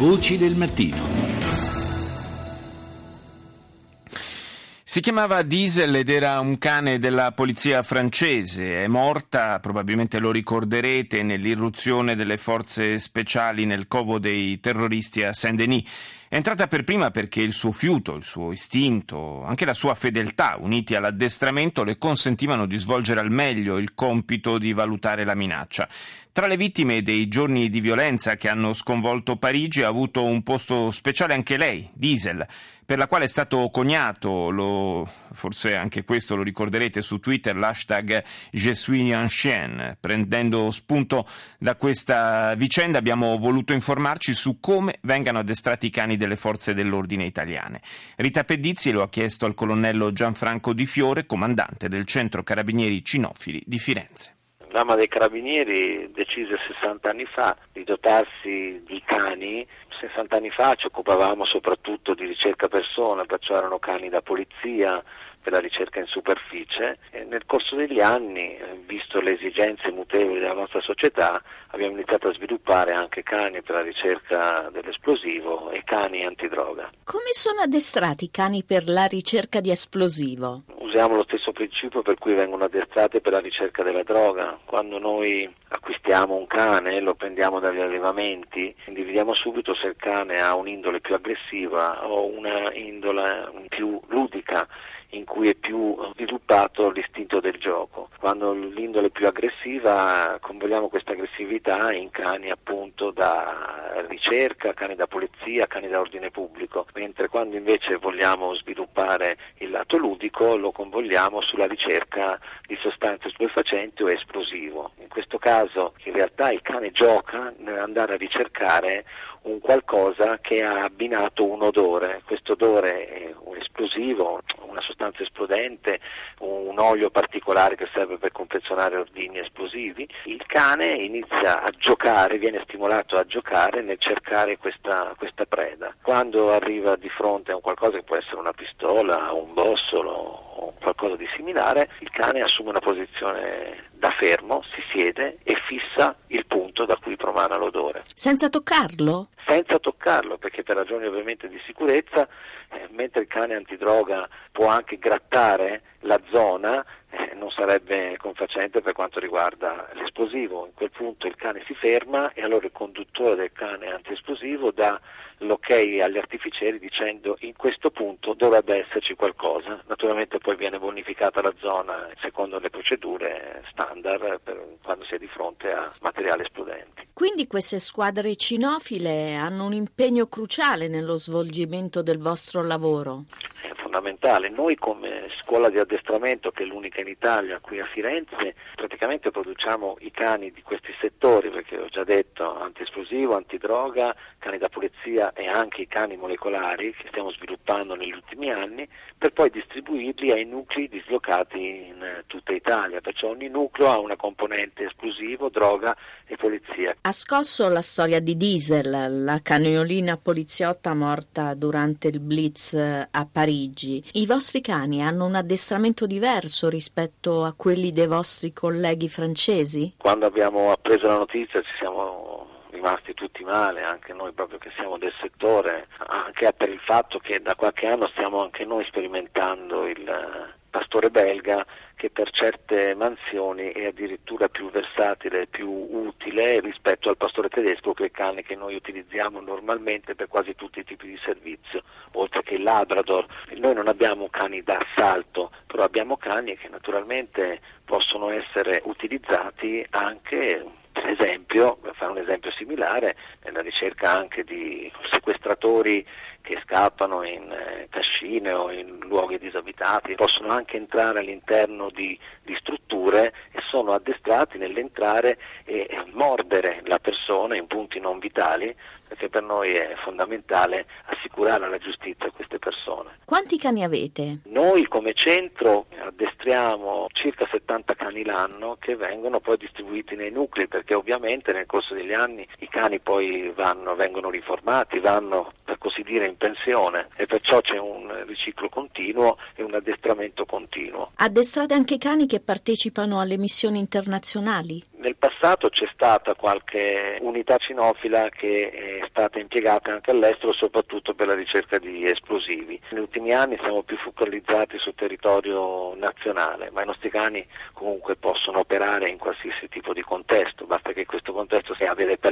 Voci del mattino. Si chiamava Diesel ed era un cane della polizia francese. È morta, probabilmente lo ricorderete, nell'irruzione delle forze speciali nel covo dei terroristi a Saint-Denis. È entrata per prima perché il suo fiuto, il suo istinto, anche la sua fedeltà, uniti all'addestramento, le consentivano di svolgere al meglio il compito di valutare la minaccia. Tra le vittime dei giorni di violenza che hanno sconvolto Parigi ha avuto un posto speciale anche lei, Diesel, per la quale è stato coniato, lo, forse anche questo lo ricorderete su Twitter, l'hashtag Je suis un. Prendendo spunto da questa vicenda abbiamo voluto informarci su come vengano addestrati i cani delle forze dell'ordine italiane. Rita Pedizzi lo ha chiesto al colonnello Gianfranco Di Fiore, comandante del centro carabinieri cinofili di Firenze. L'ama dei carabinieri decise 60 anni fa di dotarsi di cani. 60 anni fa ci occupavamo soprattutto di ricerca persona, perciò erano cani da polizia, per la ricerca in superficie e nel corso degli anni, eh, visto le esigenze mutevoli della nostra società, abbiamo iniziato a sviluppare anche cani per la ricerca dell'esplosivo e cani antidroga. Come sono addestrati i cani per la ricerca di esplosivo? Usiamo lo stesso principio per cui vengono addestrati per la ricerca della droga. Quando noi acquistiamo un cane e lo prendiamo dagli allevamenti, individuiamo subito se il cane ha un'indole più aggressiva o una indole più ludica in cui è più sviluppato l'istinto del gioco. Quando l'indole è più aggressiva convogliamo questa aggressività in cani appunto da ricerca, cani da polizia, cani da ordine pubblico, mentre quando invece vogliamo sviluppare il lato ludico lo convogliamo sulla ricerca di sostanze stupefacenti o esplosivo. In questo caso in realtà il cane gioca nell'andare a ricercare un qualcosa che ha abbinato un odore, questo odore è un esplosivo, una sostanza esplodente, un olio particolare che serve per confezionare ordini esplosivi, il cane inizia a giocare, viene stimolato a giocare nel cercare questa, questa preda. Quando arriva di fronte a un qualcosa che può essere una pistola, un bossolo o qualcosa di similare, il cane assume una posizione da fermo, si siede e fissa il punto da cui promana l'odore. Senza toccarlo? Senza toccarlo, perché per ragioni ovviamente di sicurezza, eh, mentre il cane antidroga può anche grattare la zona, eh, non sarebbe confacente per quanto riguarda l'esplosivo. In quel punto il cane si ferma e allora il conduttore del cane antiesplosivo dà l'ok agli artificieri dicendo in questo punto dovrebbe esserci qualcosa. Naturalmente poi viene bonificata la zona secondo le procedure standard quando si è di fronte a materiali esplodenti. Quindi queste squadre cinofile hanno un impegno cruciale nello svolgimento del vostro lavoro? È fondamentale. Noi come scuola di addestramento, che è l'unica in Italia qui a Firenze, praticamente produciamo i cani di questi settori, perché ho già detto antiesplosivo, antidroga, cani da polizia e anche i cani molecolari che stiamo sviluppando negli ultimi anni, per poi distribuirli ai nuclei dislocati in tutta Italia. Perciò ogni nucleo ha una componente esplosivo, droga e polizia. Ha scosso la storia di Diesel, la cagnolina poliziotta morta durante il blitz a Parigi. I vostri cani hanno un addestramento diverso rispetto a quelli dei vostri colleghi francesi? Quando abbiamo appreso la notizia ci siamo rimasti tutti male, anche noi proprio che siamo del settore, anche per il fatto che da qualche anno stiamo anche noi sperimentando il pastore belga che per certe mansioni è addirittura più versatile, più utile rispetto al pastore tedesco che è il cane che noi utilizziamo normalmente per quasi tutti i tipi di servizio, oltre che il Labrador. Noi non abbiamo cani da assalto, però abbiamo cani che naturalmente possono essere utilizzati anche per esempio, per fare un esempio similare, nella ricerca anche di sequestratori che scappano in eh, cascine o in luoghi disabitati, possono anche entrare all'interno di, di strutture e sono addestrati nell'entrare e mordere la persona in punti non vitali perché per noi è fondamentale assicurare alla giustizia queste persone. Quanti cani avete? Noi come centro addestriamo circa 70 cani l'anno che vengono poi distribuiti nei nuclei perché ovviamente nel corso degli anni i cani poi vanno, vengono riformati, vanno per così dire in pensione e perciò c'è un riciclo continuo e un addestramento continuo. Addestrate anche cani che partecipano alle missioni internazionali? Nel passato c'è stata qualche unità cinofila che è stata impiegata anche all'estero soprattutto per la ricerca di esplosivi. Negli ultimi anni siamo più focalizzati sul territorio nazionale, ma i nostri cani comunque possono operare in qualsiasi tipo di contesto, basta che questo contesto sia avere paletti